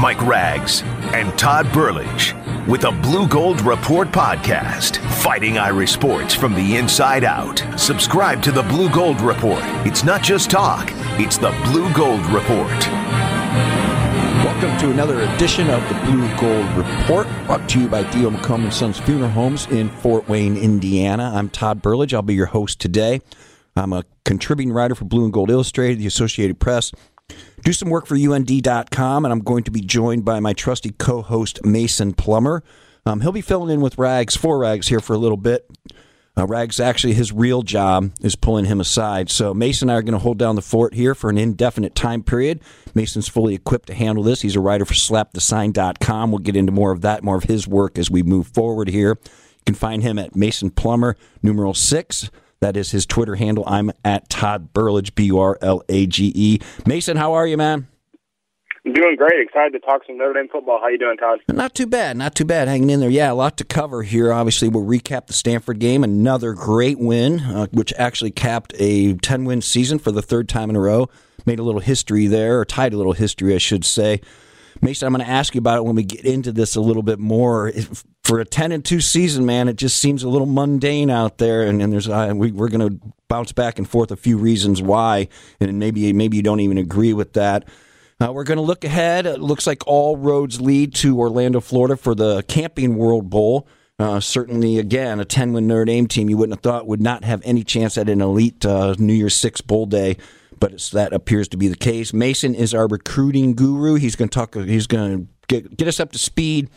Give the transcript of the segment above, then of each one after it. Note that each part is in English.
Mike Rags and Todd Burlage with the Blue Gold Report podcast, fighting Irish sports from the inside out. Subscribe to the Blue Gold Report. It's not just talk, it's the Blue Gold Report. Welcome to another edition of the Blue Gold Report, brought to you by D.O. McComb and Sons Funeral Homes in Fort Wayne, Indiana. I'm Todd Burlage. I'll be your host today. I'm a contributing writer for Blue and Gold Illustrated, the Associated Press. Do some work for UND.com, and I'm going to be joined by my trusty co host, Mason Plummer. Um, he'll be filling in with Rags, for Rags, here for a little bit. Uh, Rags, actually, his real job is pulling him aside. So Mason and I are going to hold down the fort here for an indefinite time period. Mason's fully equipped to handle this. He's a writer for slapthesign.com. We'll get into more of that, more of his work as we move forward here. You can find him at Mason Plummer, numeral six. That is his Twitter handle. I'm at Todd Burlage, B U R L A G E. Mason, how are you, man? I'm doing great. Excited to talk some Notre Dame football. How you doing, Todd? Not too bad. Not too bad. Hanging in there. Yeah, a lot to cover here. Obviously, we'll recap the Stanford game. Another great win, uh, which actually capped a 10 win season for the third time in a row. Made a little history there, or tied a little history, I should say. Mason, I'm going to ask you about it when we get into this a little bit more. For a 10 and 2 season, man, it just seems a little mundane out there, and, and there's uh, we, we're going to bounce back and forth a few reasons why, and maybe maybe you don't even agree with that. Uh, we're going to look ahead. It looks like all roads lead to Orlando, Florida for the Camping World Bowl. Uh, certainly, again, a 10 win Notre Dame team you wouldn't have thought would not have any chance at an elite uh, New Year's Six bowl day, but that appears to be the case. Mason is our recruiting guru. He's going to talk, he's going to get, get us up to speed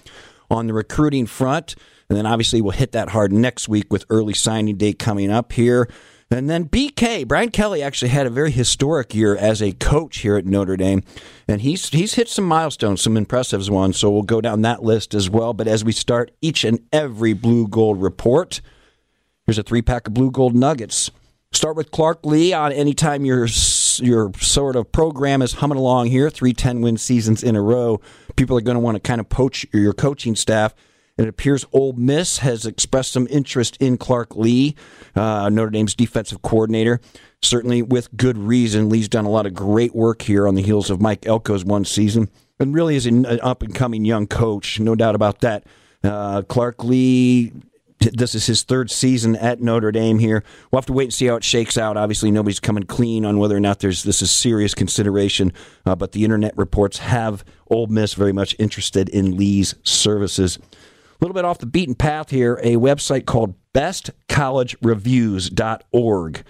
on the recruiting front. And then obviously we'll hit that hard next week with early signing date coming up here. And then BK, Brian Kelly actually had a very historic year as a coach here at Notre Dame. And he's he's hit some milestones, some impressive ones. So we'll go down that list as well. But as we start each and every blue gold report, here's a three pack of blue gold nuggets. Start with Clark Lea on anytime your your sort of program is humming along here, three 10 win seasons in a row. People are going to want to kind of poach your coaching staff. It appears Ole Miss has expressed some interest in Clark Lea, uh, Notre Dame's defensive coordinator. Certainly with good reason. Lea's done a lot of great work here on the heels of Mike Elko's one season and really is an up and coming young coach, no doubt about that. Uh, Clark Lea this is his third season at Notre Dame here. We'll have to wait and see how it shakes out. Obviously, nobody's coming clean on whether or not there's this is serious consideration, uh, but the internet reports have Ole Miss very much interested in Lea's services. A little bit off the beaten path here, a website called bestcollegereviews.org.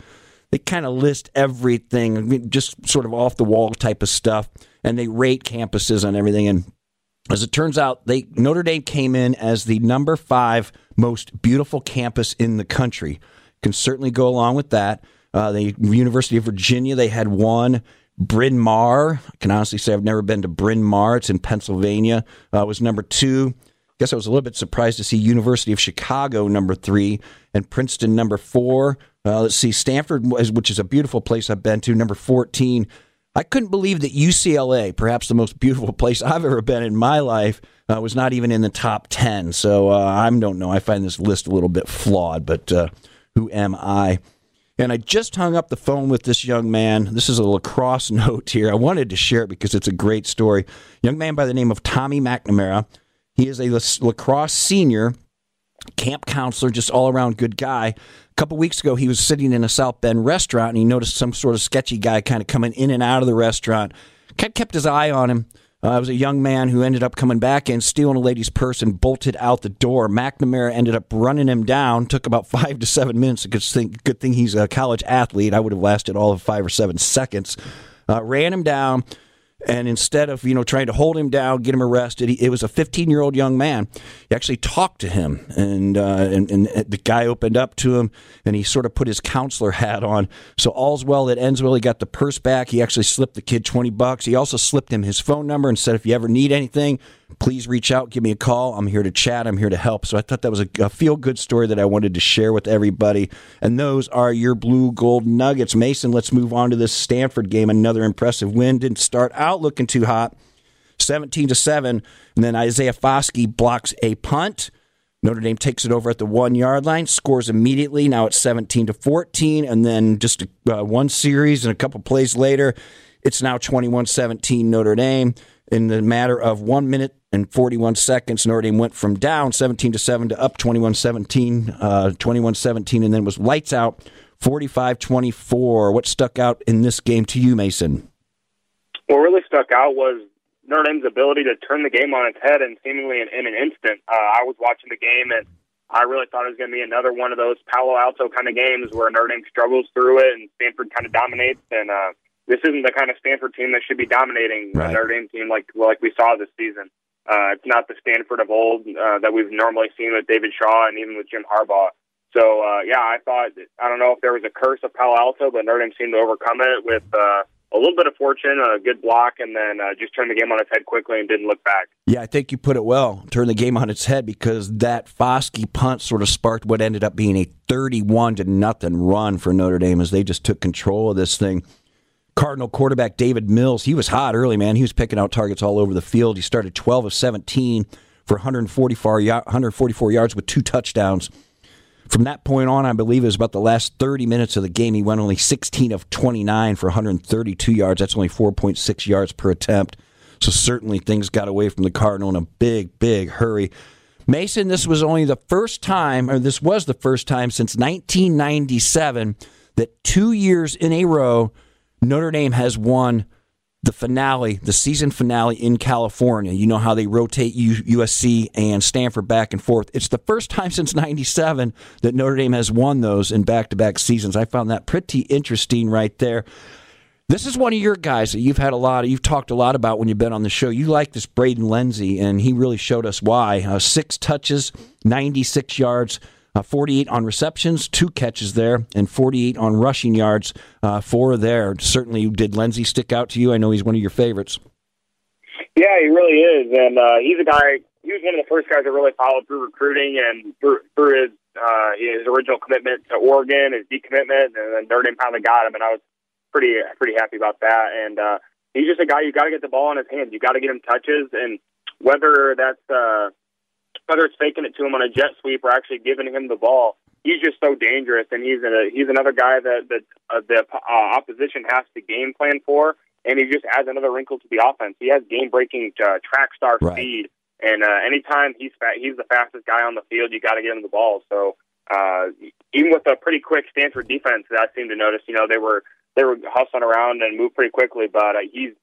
They kind of list everything, just sort of off the wall type of stuff, and they rate campuses on everything. And as it turns out, they Notre Dame came in as the number five most beautiful campus in the country. Can certainly go along with that. Uh, the University of Virginia, they had one. Bryn Mawr, I can honestly say I've never been to Bryn Mawr. It's in Pennsylvania. Uh, was number two. I guess I was a little bit surprised to see University of Chicago number three and Princeton number four. Uh, let's see, Stanford, which is a beautiful place I've been to, number 14. I couldn't believe that UCLA, perhaps the most beautiful place I've ever been in my life, uh, was not even in the top 10. So uh, I don't know. I find this list a little bit flawed, but uh, who am I? And I just hung up the phone with this young man. This is a lacrosse note here. I wanted to share it because it's a great story. Young man by the name of Tommy McNamara. He is a lacrosse senior, camp counselor, just all around good guy. A couple weeks ago, he was sitting in a South Bend restaurant and he noticed some sort of sketchy guy kind of coming in and out of the restaurant. Kept kept his eye on him. Uh, it was a young man who ended up coming back and stealing a lady's purse and bolted out the door. McNamara ended up running him down. Took about five to seven minutes. Good thing, good thing he's a college athlete. I would have lasted all of five or seven seconds. Uh, ran him down and instead of you know trying to hold him down, get him arrested, he, it was a 15 year old young man. He actually talked to him, and, uh, and and the guy opened up to him, and he sort of put his counselor hat on. So all's well that ends well. He got the purse back. He actually slipped the kid 20 bucks. He also slipped him his phone number and said, if you ever need anything, please reach out, give me a call. I'm here to chat. I'm here to help. So I thought that was a, a feel good story that I wanted to share with everybody. And those are your blue gold nuggets. Mason, let's move on to this Stanford game. Another impressive win. Didn't start out looking too hot. 17 to 7. And then Isaiah Foskey blocks a punt. Notre Dame takes it over at the one yard line, scores immediately. Now it's 17 to 14. And then just uh, one series and a couple plays later, it's now 21 17 Notre Dame in the matter of one minute and 41 seconds, Notre Dame went from down 17 to 7 to up 21 17, uh, 21 17, and then was lights out 45 24. What stuck out in this game to you, Mason? What really stuck out was Notre Dame's ability to turn the game on its head and seemingly in, in an instant. Uh, I was watching the game and I really thought it was going to be another one of those Palo Alto kind of games where Notre Dame struggles through it and Stanford kind of dominates. And uh, this isn't the kind of Stanford team that should be dominating right. the Notre Dame team like like we saw this season. Uh, it's not the Stanford of old uh, that we've normally seen with David Shaw and even with Jim Harbaugh. So uh, yeah, I thought I don't know if there was a curse of Palo Alto, but Notre Dame seemed to overcome it with uh, a little bit of fortune, a good block, and then uh, just turned the game on its head quickly and didn't look back. Yeah, I think you put it well. Turn the game on its head because that Foskey punt sort of sparked what ended up being a thirty-one to nothing run for Notre Dame as they just took control of this thing. Cardinal quarterback Davis Mills, he was hot early, man. He was picking out targets all over the field. He started 12 of 17 for 144, 144 yards with two touchdowns. From that point on, I believe it was about the last 30 minutes of the game. He went only 16 of 29 for 132 yards. That's only 4.6 yards per attempt. So certainly things got away from the Cardinal in a big, big hurry. Mason, this was only the first time, or this was the first time since 1997 that two years in a row Notre Dame has won the finale, the season finale in California. You know how they rotate USC and Stanford back and forth. It's the first time since 97 that Notre Dame has won those in back to back seasons. I found that pretty interesting right there. This is one of your guys that you've had a lot of, you've talked a lot about when you've been on the show. You like this Braden Lenzy, and he really showed us why. Uh, six touches, 96 yards, uh, 48 on receptions, two catches there, and 48 on rushing yards, uh, four there. Certainly, did Lenzy stick out to you? I know he's one of your favorites. Yeah, he really is, and uh, he's a guy. He was one of the first guys that really followed through recruiting and through, through his uh, his original commitment to Oregon, his decommitment, and then Notre Dame finally got him, and I was pretty pretty happy about that. And uh, he's just a guy you got to get the ball in his hands. You got to get him touches, and whether that's uh, whether it's faking it to him on a jet sweep or actually giving him the ball, he's just so dangerous. And he's a, he's another guy that that uh, the uh, opposition has to game plan for, and he just adds another wrinkle to the offense. He has game breaking uh, track star right. speed, and uh, anytime he's fat, he's the fastest guy on the field. You got to get him the ball. So uh, even with a pretty quick Stanford defense, that I seem to notice, you know, they were they were hustling around and move pretty quickly, but uh, he's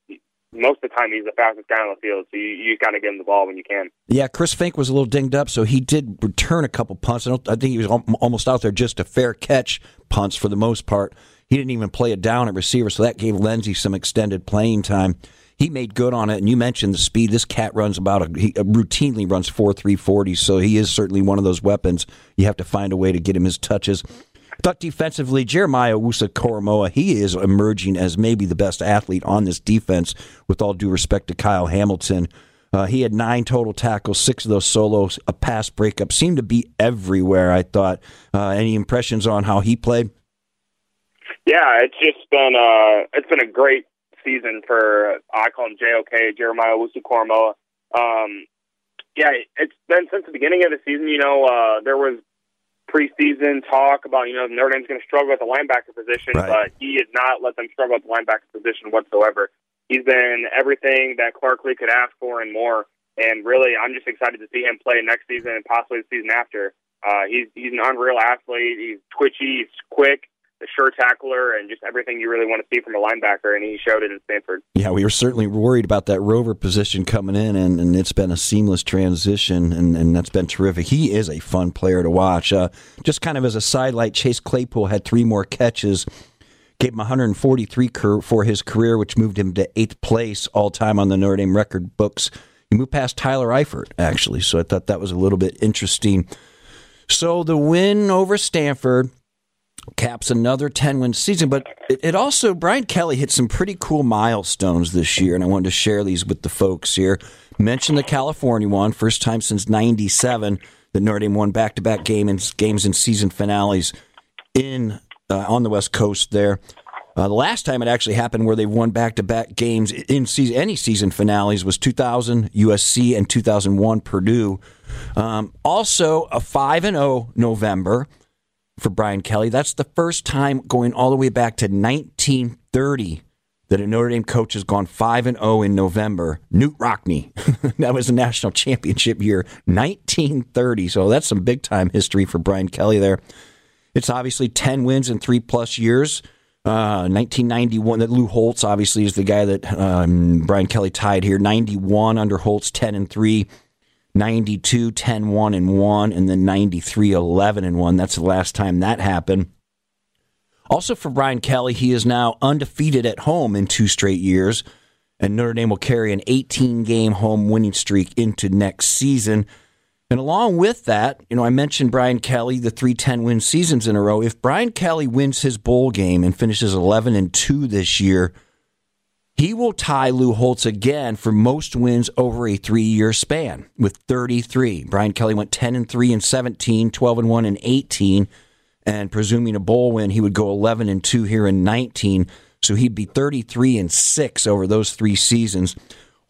most of the time he's the fastest guy on the field, so you, you got to get him the ball when you can. Yeah, Chris Finke was a little dinged up, so he did return a couple punts. I, I think he was almost out there just a fair catch punts for the most part. He didn't even play it down at receiver, so that gave Lenzy some extended playing time. He made good on it, and you mentioned the speed. This cat runs about a he uh, routinely runs four three forty, so he is certainly one of those weapons. You have to find a way to get him his touches. Thought defensively, Jeremiah Owusu-Koramoah, he is emerging as maybe the best athlete on this defense, with all due respect to Kyle Hamilton. Uh, he had nine total tackles, six of those solos, a pass breakup. Seemed to be everywhere, I thought. Uh, any impressions on how he played? Yeah, it's just been uh, it's been a great season for I call him JOK Jeremiah Owusu-Koramoah. Um, yeah, it's been since the beginning of the season. You know, uh, there was preseason talk about, you know, Notre Dame's going to struggle at the linebacker position, right. but he has not let them struggle at the linebacker position whatsoever. He's been everything that Clark Lea could ask for and more. And really, I'm just excited to see him play next season and possibly the season after. Uh, he's he's an unreal athlete. He's twitchy. He's quick the sure tackler and just everything you really want to see from a linebacker, and he showed it in Stanford. Yeah, we were certainly worried about that rover position coming in, and, and it's been a seamless transition, and, and that's been terrific. He is a fun player to watch. Uh, just kind of as a sidelight, Chase Claypool had three more catches, gave him 143 for his career, which moved him to eighth place all time on the Notre Dame record books. He moved past Tyler Eifert, actually, so I thought that was a little bit interesting. So the win over Stanford caps another 10 win season. But it, also, Brian Kelly hit some pretty cool milestones this year, and I wanted to share these with the folks here. Mention the California one, first time since 97 that Notre Dame won back to back games and season finales in uh, on the West Coast there. Uh, the last time it actually happened where they won back to back games in season, any season finales was 2000 USC and 2001 Purdue. Um, also, a 5 and 0 November for Brian Kelly. That's the first time going all the way back to 1930 that a Notre Dame coach has gone 5 and 0 in November. Knute Rockne. that was a national championship year, 1930. So that's some big time history for Brian Kelly there. It's obviously 10 wins in 3 plus years. Uh, 1991, that Lou Holtz obviously is the guy that um, Brian Kelly tied here. 91 under Holtz, 10 and 3. 92, 10, 1 and 1, and then 93, 11 and 1. That's the last time that happened. Also for Brian Kelly, he is now undefeated at home in two straight years, and Notre Dame will carry an 18 game home winning streak into next season. And along with that, you know, I mentioned Brian Kelly, the three 10 win seasons in a row. If Brian Kelly wins his bowl game and finishes 11 and 2 this year, he will tie Lou Holtz again for most wins over a three year span with 33. Brian Kelly went 10 and 3 in 17, 12 and 1 in 18 and presuming a bowl win, he would go 11 and 2 here in 19. So he'd be 33 and 6 over those three seasons.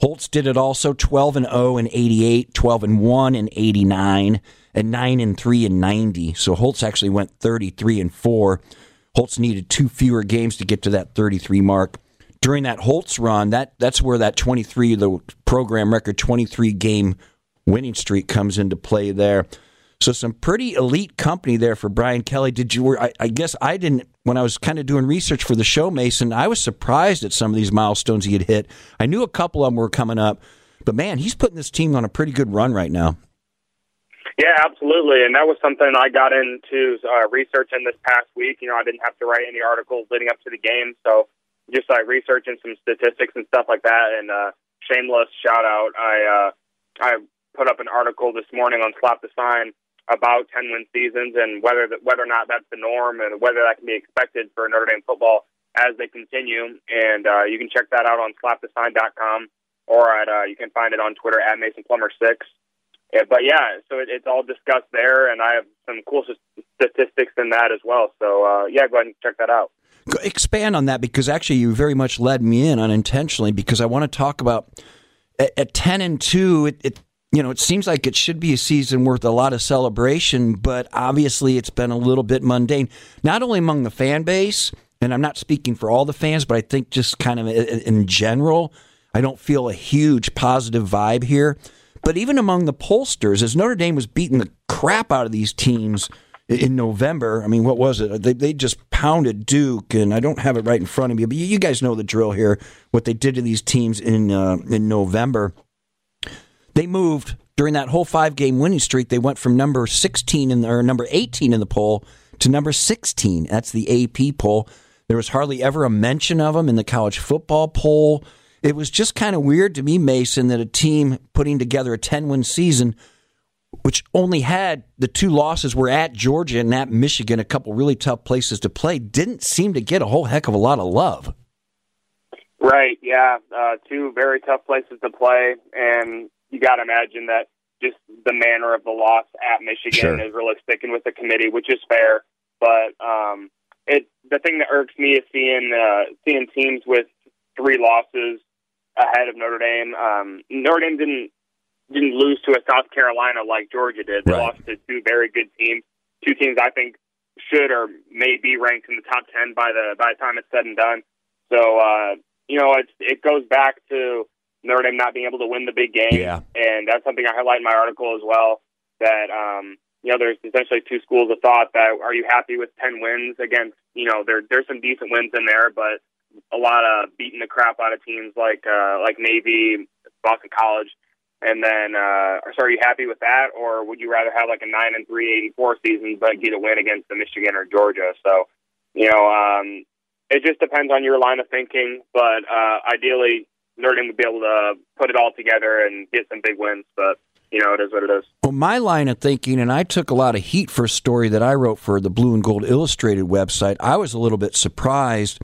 Holtz did it also 12 and 0 in 88, 12 and 1 in 89, and 9 and 3 in 90. So Holtz actually went 33 and 4. Holtz needed two fewer games to get to that 33 mark. During that Holtz run, that that's where that 23 the program record 23 game winning streak comes into play there. So some pretty elite company there for Brian Kelly. Did you? I, I guess I didn't. When I was kind of doing research for the show, Mason, I was surprised at some of these milestones he had hit. I knew a couple of them were coming up, but man, he's putting this team on a pretty good run right now. Yeah, absolutely, and that was something I got into uh, researching this past week. You know, I didn't have to write any articles leading up to the game, so just like researching some statistics and stuff like that. And uh, shameless shout out, I uh, I put up an article this morning on Slap the Sign about 10 win seasons and whether that, whether or not that's the norm and whether that can be expected for Notre Dame football as they continue. And uh, you can check that out on slapthesign.com or at uh, you can find it on Twitter at Mason Plummer six. Yeah, but yeah, so it, it's all discussed there, and I have some cool statistics in that as well. So uh, yeah, go ahead and check that out. Expand on that because actually you very much led me in unintentionally because I want to talk about at, at ten and two. It, it you know, it seems like it should be a season worth a lot of celebration, but obviously it's been a little bit mundane, not only among the fan base, and I'm not speaking for all the fans, but I think just kind of in general, I don't feel a huge positive vibe here. But even among the pollsters, as Notre Dame was beating the crap out of these teams in November, I mean, what was it? They, they just pounded Duke, and I don't have it right in front of me, but you guys know the drill here, what they did to these teams in uh, in November. They moved during that whole five game winning streak. They went from number 16 in the, or number 18 in the poll to number 16. That's the AP poll. There was hardly ever a mention of them in the college football poll. It was just kind of weird to me, Mason, that a team putting together a 10 win season, which only had the two losses were at Georgia and at Michigan, a couple really tough places to play, didn't seem to get a whole heck of a lot of love. Right, yeah. Uh, two very tough places to play. And you got to imagine that just the manner of the loss at Michigan sure. is really sticking with the committee, which is fair. But um, it the thing that irks me is seeing uh, seeing teams with three losses ahead of Notre Dame. Um, Notre Dame didn't didn't lose to a South Carolina like Georgia did. They right. lost to two very good teams, two teams I think should or may be ranked in the top ten by the by the time it's said and done. So uh, you know, it's it goes back to Notre Dame not being able to win the big game. Yeah. And that's something I highlight in my article as well. That um, you know, there's essentially two schools of thought. That are you happy with ten wins against? You know, there there's some decent wins in there, but a lot of beating the crap out of teams like uh, like Navy, Boston College. And then, uh, so are you happy with that, or would you rather have like a nine and three, eight and four season, but get a win against the Michigan or Georgia? So, you know, um, it just depends on your line of thinking. But uh, ideally, Dame would be able to put it all together and get some big wins. But you know, it is what it is. Well, my line of thinking, and I took a lot of heat for a story that I wrote for the Blue and Gold Illustrated website. I was a little bit surprised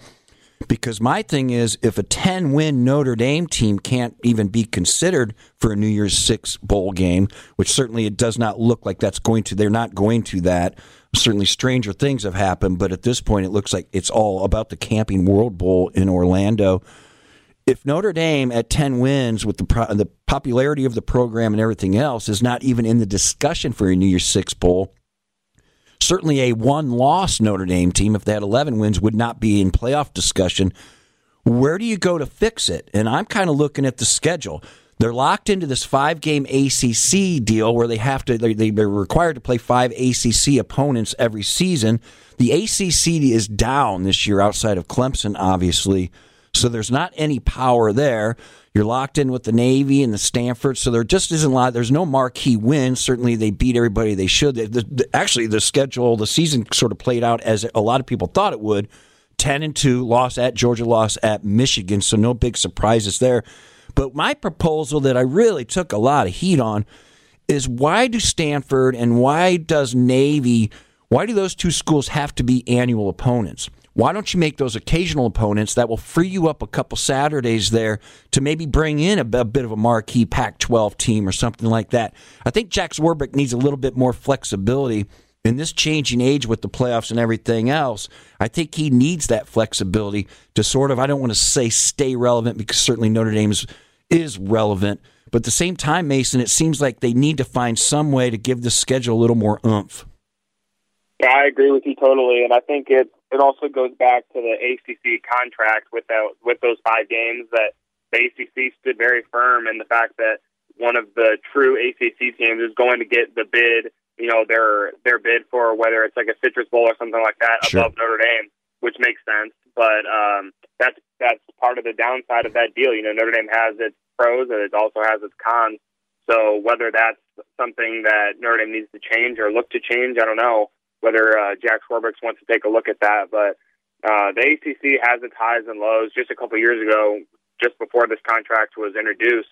because my thing is if a 10 win Notre Dame team can't even be considered for a New Year's Six bowl game, which certainly it does not look like that's going to, they're not going to that. Certainly stranger things have happened, but at this point it looks like it's all about the Camping World Bowl in Orlando if Notre Dame at 10 wins with the the popularity of the program and everything else is not even in the discussion for a New Year's Six bowl, certainly a one loss Notre Dame team, if they had 11 wins, would not be in playoff discussion. Where do you go to fix it? And I'm kind of looking at the schedule. They're locked into this five game ACC deal where they have to, they, they're required to play five ACC opponents every season. The ACC is down this year outside of Clemson, obviously. So there's not any power there. You're locked in with the Navy and the Stanford, so there just isn't a lot. There's no marquee win. Certainly, they beat everybody they should. The, the, actually, the schedule, the season sort of played out as a lot of people thought it would. Ten and two, loss at Georgia, loss at Michigan, so no big surprises there. But my proposal that I really took a lot of heat on is why do Stanford and why does Navy? Why do those two schools have to be annual opponents? Why don't you make those occasional opponents that will free you up a couple Saturdays there to maybe bring in a, a bit of a marquee Pac 12 team or something like that? I think Jack Swarbrick needs a little bit more flexibility in this changing age with the playoffs and everything else. I think he needs that flexibility to sort of, I don't want to say stay relevant because certainly Notre Dame is, is relevant. But at the same time, Mason, it seems like they need to find some way to give the schedule a little more oomph. Yeah, I agree with you totally, and I think it it also goes back to the ACC contract with that, with those five games that the ACC stood very firm in the fact that one of the true ACC teams is going to get the bid, you know, their their bid for whether it's like a Citrus Bowl or something like that sure. above Notre Dame, which makes sense. But um, that's that's part of the downside of that deal. You know, Notre Dame has its pros and it also has its cons. So whether that's something that Notre Dame needs to change or look to change, I don't know whether uh, Jack Swarbrick wants to take a look at that. But uh, the ACC has its highs and lows. Just a couple years ago, just before this contract was introduced,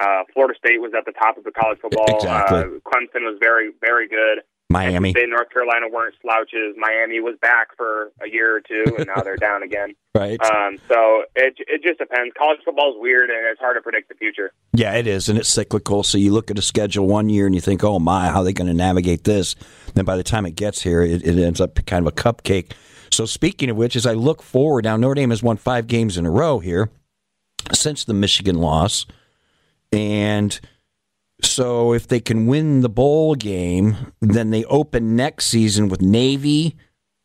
uh, Florida State was at the top of the college football. Exactly. Uh, Clemson was very, very good. Miami. State North Carolina weren't slouches. Miami was back for a year or two, and now they're down again. Right. Um, so it it just depends. College football is weird, and it's hard to predict the future. Yeah, it is, and it's cyclical. So you look at a schedule one year and you think, "Oh my, how are they going to navigate this?" Then by the time it gets here, it, it ends up kind of a cupcake. So speaking of which, as I look forward, now Notre Dame has won five games in a row here since the Michigan loss, and so if they can win the bowl game, then they open next season with Navy,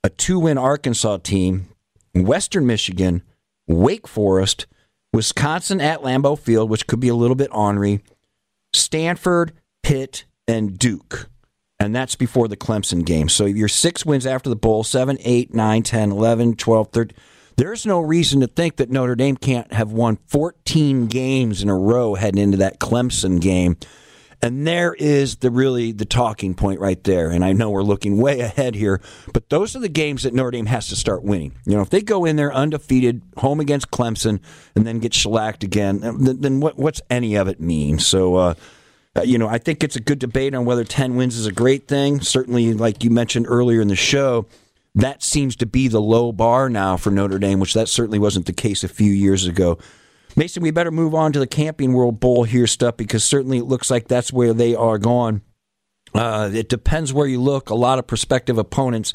a two win Arkansas team, Western Michigan, Wake Forest, Wisconsin at Lambeau Field, which could be a little bit ornery, Stanford, Pitt, and Duke. And that's before the Clemson game. So your six wins after the bowl 7, 8, 9, 10, 11, 12, 13. There's no reason to think that Notre Dame can't have won 14 games in a row heading into that Clemson game. And there is the really the talking point right there. And I know we're looking way ahead here, but those are the games that Notre Dame has to start winning. You know, if they go in there undefeated, home against Clemson, and then get shellacked again, then, then what, what's any of it mean? So, uh, uh, you know, I think it's a good debate on whether 10 wins is a great thing. Certainly, like you mentioned earlier in the show, that seems to be the low bar now for Notre Dame, which that certainly wasn't the case a few years ago. Mason, we better move on to the Camping World Bowl here stuff because certainly it looks like that's where they are going. Uh, it depends where you look. A lot of prospective opponents.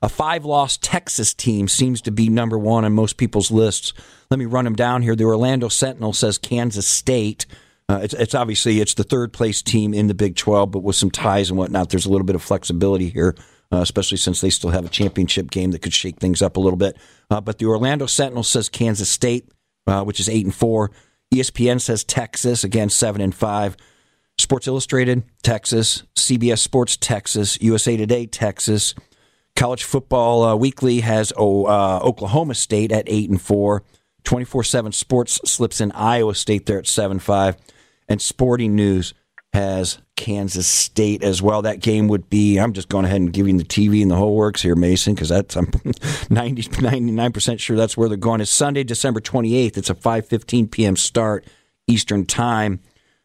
A five loss Texas team seems to be number one on most people's lists. Let me run them down here. The Orlando Sentinel says Kansas State. Uh, it's, it's, obviously it's the third place team in the Big 12, but with some ties and whatnot, there's a little bit of flexibility here, uh, especially since they still have a championship game that could shake things up a little bit. Uh, but the Orlando Sentinel says Kansas State uh, which is eight and four. ESPN says Texas again seven and five. Sports Illustrated, Texas. CBS Sports, Texas. USA Today, Texas. College Football uh, Weekly has oh, uh, Oklahoma State at eight and four. Twenty four seven Sports slips in Iowa State there at seven five, and Sporting News has Kansas State as well. That game would be, I'm just going ahead and giving the TV and the whole works here, Mason, because that's I'm 90, 99% sure that's where they're going. It's Sunday, December 28th. It's a 5.15 p.m. start Eastern Time.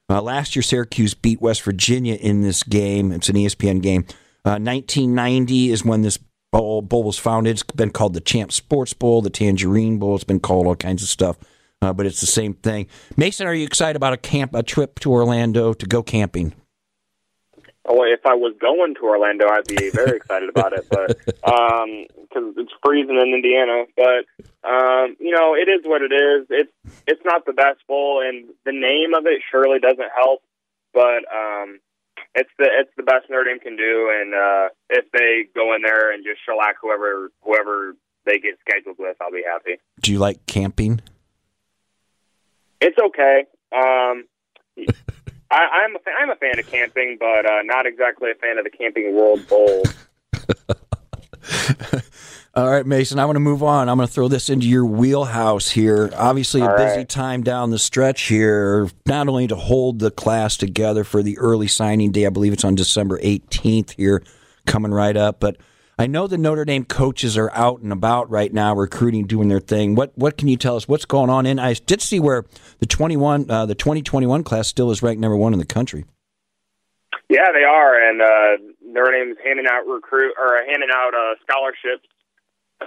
Uh, last year, Syracuse beat West Virginia in this game. It's an ESPN game. Uh, 1990 is when this bowl, bowl was founded. It's been called the Champ Sports Bowl, the Tangerine Bowl. It's been called all kinds of stuff uh, but it's the same thing. Mason, are you excited about a camp, a trip to Orlando to go camping? Oh, if I was going to Orlando, I'd be very excited about it, but because um, it's freezing in Indiana. But um, you know, it is what it is. It's it's not the best bowl, and the name of it surely doesn't help. But um, it's the it's the best Notre Dame can do, and uh, if they go in there and just shellac whoever whoever they get scheduled with, I'll be happy. Do you like camping? It's okay. Um, I, I'm a fan, I'm a fan of camping, but uh, not exactly a fan of the Camping World Bowl. All right, Mason, I want to move on. I'm going to throw this into your wheelhouse here. Obviously, a All busy right. time down the stretch here, not only to hold the class together for the early signing day, I believe it's on December 18th here, coming right up, but I know the Notre Dame coaches are out and about right now, recruiting, doing their thing. What what can you tell us? What's going on? And I did see where the 21, uh, the 2021 class still is ranked number one in the country. Yeah, they are, and uh, Notre Dame's handing out recruit or handing out uh, scholarships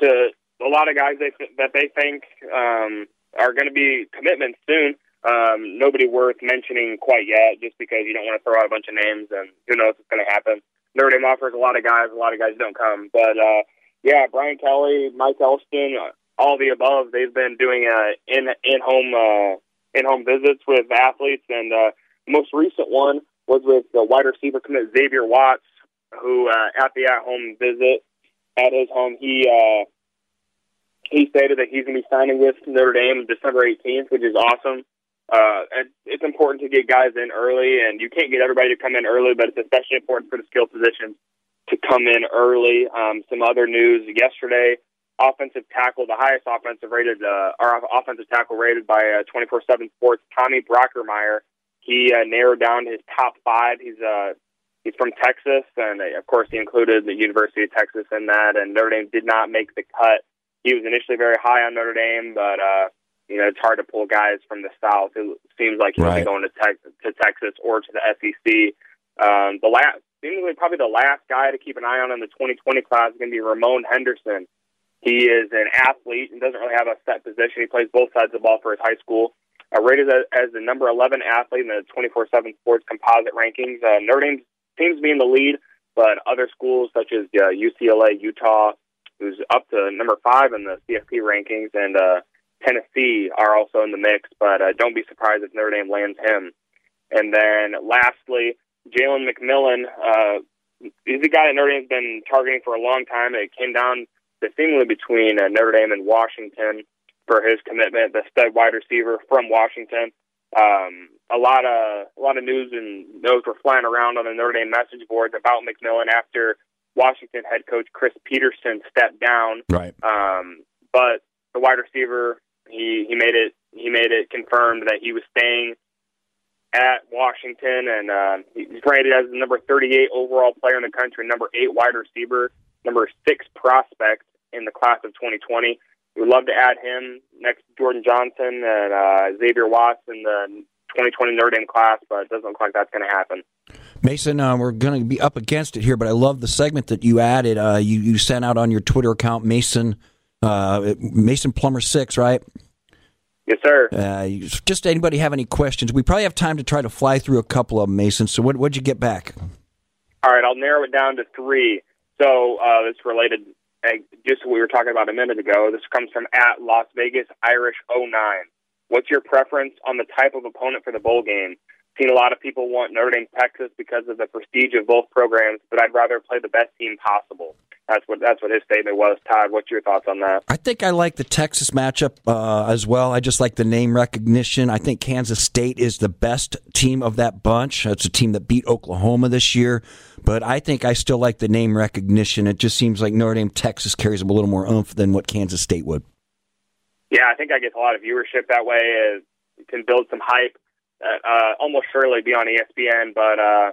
to a lot of guys they, that they think um, are going to be commitments soon. Um, nobody worth mentioning quite yet, just because you don't want to throw out a bunch of names, and who knows what's going to happen. Notre Dame offers a lot of guys, a lot of guys don't come, but uh, yeah, Brian Kelly, Mike Elston, uh, all the above. They've been doing uh, in in home uh, in home visits with athletes, and uh, most recent one was with the wide receiver commit Xavier Watts, who uh, at the at home visit at his home he uh, he stated that he's going to be signing with Notre Dame December 18th, which is awesome. Uh, it's important to get guys in early, and you can't get everybody to come in early, but it's especially important for the skill positions to come in early. Um, some other news yesterday: offensive tackle, the highest offensive rated, uh, our offensive tackle rated by uh, 24/7 Sports, Tommy Brockermeyer. He uh, narrowed down his top five. He's uh, he's from Texas, and uh, of course, he included the University of Texas in that. And Notre Dame did not make the cut. He was initially very high on Notre Dame, but uh, you know it's hard to pull guys from the South. It seems like he'll Right. be going to, Tex to Texas or to the SEC. Um, the last, seemingly probably the last guy to keep an eye on in the 2020 class is going to be Ramon Henderson. He is an athlete and doesn't really have a set position. He plays both sides of the ball for his high school. Uh, rated as, as the number 11 athlete in the 24/7 Sports composite rankings. Uh, Notre Dame seems to be in the lead, but other schools such as uh, UCLA, Utah, who's up to number five in the CFP rankings, and uh, Tennessee are also in the mix. But uh, don't be surprised if Notre Dame lands him. And then lastly, Jalen McMillan. Uh, he's a guy that Notre Dame's been targeting for a long time. It came down to seemingly between uh, Notre Dame and Washington for his commitment. The stud wide receiver from Washington. Um, a lot of a lot of news and those were flying around on the Notre Dame message boards about McMillan after Washington head coach Chris Petersen stepped down. Right. Um, but the wide receiver, he, he made it he made it confirmed that he was staying at Washington, and uh, he's rated as the number 38 overall player in the country, number eight wide receiver, number six prospect in the class of 2020. We'd love to add him next to Jordan Johnson and uh, Xavier Watts in the 2020 Notre Dame class, but it doesn't look like that's going to happen. Mason, uh, we're going to be up against it here, but I love the segment that you added. Uh, you you sent out on your Twitter account, Mason uh, Mason Plummer Six, right? Yes, sir. Uh, just anybody have any questions? We probably have time to try to fly through a couple of them, Mason. So what what'd you get back? All right, I'll narrow it down to three. So uh, it's related, uh, just what we were talking about a minute ago. This comes from at Las Vegas Irish 09. What's your preference on the type of opponent for the bowl game? Seen a lot of people want Notre Dame, Texas because of the prestige of both programs, but I'd rather play the best team possible. That's what that's what his statement was. Todd, what's your thoughts on that? I think I like the Texas matchup uh, as well. I just like the name recognition. I think Kansas State is the best team of that bunch. It's a team that beat Oklahoma this year, but I think I still like the name recognition. It just seems like Notre Dame, Texas carries a little more oomph than what Kansas State would. Yeah, I think I get a lot of viewership that way. It can build some hype. Uh, almost surely be on ESPN, but uh,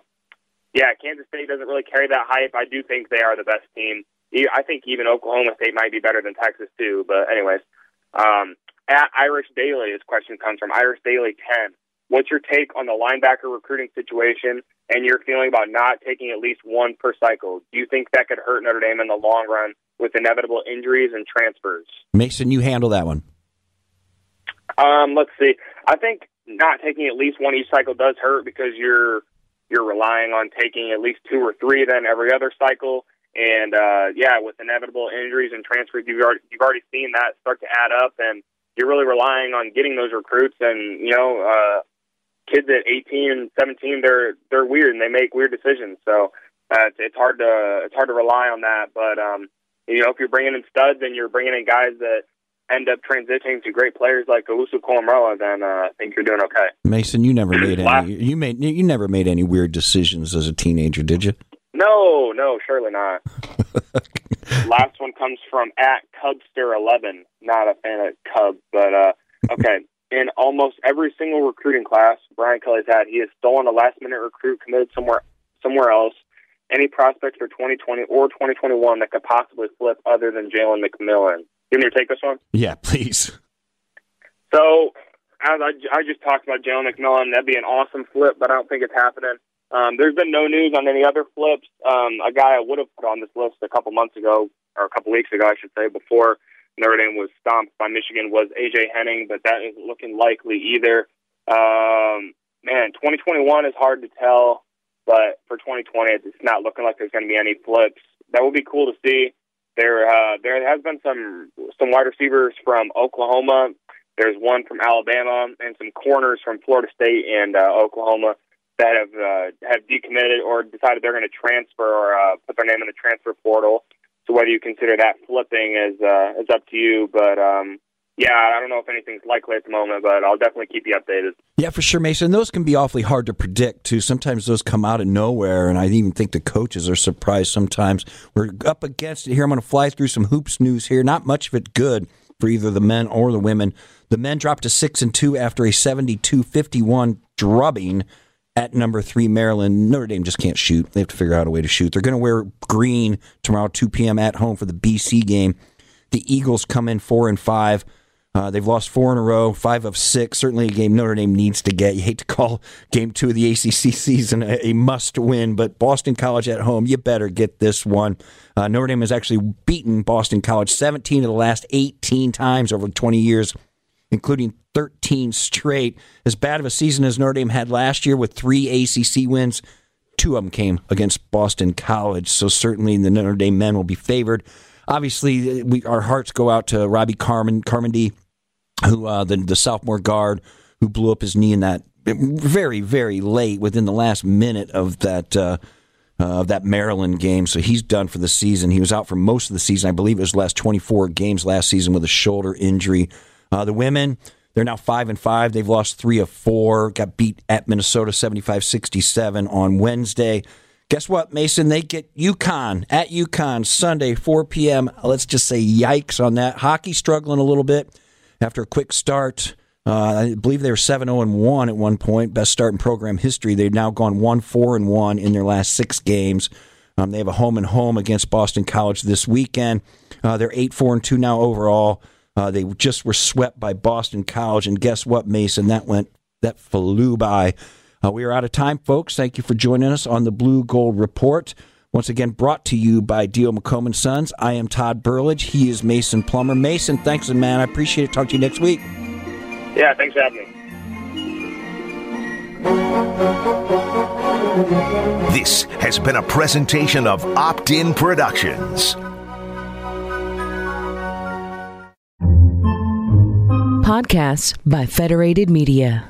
yeah, Kansas State doesn't really carry that hype. I do think they are the best team. I think even Oklahoma State might be better than Texas too. But anyways, um, at Irish Daily, this question comes from Irish Daily Ten. What's your take on the linebacker recruiting situation and your feeling about not taking at least one per cycle? Do you think that could hurt Notre Dame in the long run with inevitable injuries and transfers? Mason, you handle that one. Um, let's see. I think not taking at least one each cycle does hurt because you're you're relying on taking at least two or three then every other cycle. And uh, yeah, with inevitable injuries and transfers, you've already you've already seen that start to add up, and you're really relying on getting those recruits. And you know, uh, kids at 18 and 17, they're they're weird and they make weird decisions. So uh, it's, it's hard to it's hard to rely on that. But um, you know, if you're bringing in studs and you're bringing in guys that end up transitioning to great players like Owusu Koramoah, then uh, I think you're doing okay. Mason, you never made any. You made you never made any weird decisions as a teenager, did you? No, no, surely not. Last one comes from at Cubster11. Not a fan of Cubs, but uh, okay. In almost every single recruiting class Brian Kelly's had, he has stolen a last minute recruit committed somewhere somewhere else. Any prospects for 2020 or 2021 that could possibly flip other than Jalen McMillan? Give me your take this one. Yeah, please. So, as I, I just talked about Jalen McMillan, that'd be an awesome flip, but I don't think it's happening. Um, there's been no news on any other flips. Um, a guy I would have put on this list a couple months ago, or a couple weeks ago, I should say, before Notre Dame was stomped by Michigan, was AJ Henning, but that isn't looking likely either. Um, man, 2021 is hard to tell, but for 2020, it's not looking like there's going to be any flips. That would be cool to see. There, uh, there has been some some wide receivers from Oklahoma. There's one from Alabama and some corners from Florida State and uh, Oklahoma that have uh, have decommitted or decided they're going to transfer or uh, put their name in the transfer portal. So whether you consider that flipping is uh, is up to you. But um, yeah, I don't know if anything's likely at the moment, but I'll definitely keep you updated. Yeah, for sure, Mason. Those can be awfully hard to predict too. Sometimes those come out of nowhere, and I even think the coaches are surprised. Sometimes we're up against it here. I'm going to fly through some hoops news here. Not much of it good for either the men or the women. The men dropped to six and two after a 72-51 drubbing at number three, Maryland. Notre Dame just can't shoot. They have to figure out a way to shoot. They're going to wear green tomorrow, 2 p.m. at home for the BC game. The Eagles come in four and five. Uh, they've lost four in a row, five of six. Certainly a game Notre Dame needs to get. You hate to call game two of the ACC season a, a must win, but Boston College at home, you better get this one. Uh, Notre Dame has actually beaten Boston College 17 of the last 18 times over 20 years, including 13 straight. As bad of a season as Notre Dame had last year with three ACC wins, two of them came against Boston College. So certainly the Notre Dame men will be favored. Obviously, we, our hearts go out to Robbie Carmen, Carmody who uh, the the sophomore guard who blew up his knee in that very very late within the last minute of that uh, uh, of that Maryland game. So he's done for the season. He was out for most of the season. I believe it was last 24 games last season with a shoulder injury. Uh, the women. They're now five and five. They've lost three of four. Got beat at Minnesota 75-67 on Wednesday. Guess what, Mason? They get UConn at UConn Sunday, 4 p.m. Let's just say yikes on that. Hockey struggling a little bit after a quick start. Uh, I believe they were 7 0 1 at one point, best start in program history. They've now gone 1 4 and 1 in their last six games. Um, they have a home and home against Boston College this weekend. Uh, they're 8 4 and 2 now overall. Uh, they just were swept by Boston College. And guess what, Mason? That went, that flew by. Uh, we are out of time, folks. Thank you for joining us on the Blue Gold Report. Once again, brought to you by D.O. McComb Sons. I am Todd Burlage. He is Mason Plummer. Mason, thanks, man. I appreciate it. Talk to you next week. Yeah, thanks for having me. This has been a presentation of Opt In Productions. Podcasts by Federated Media.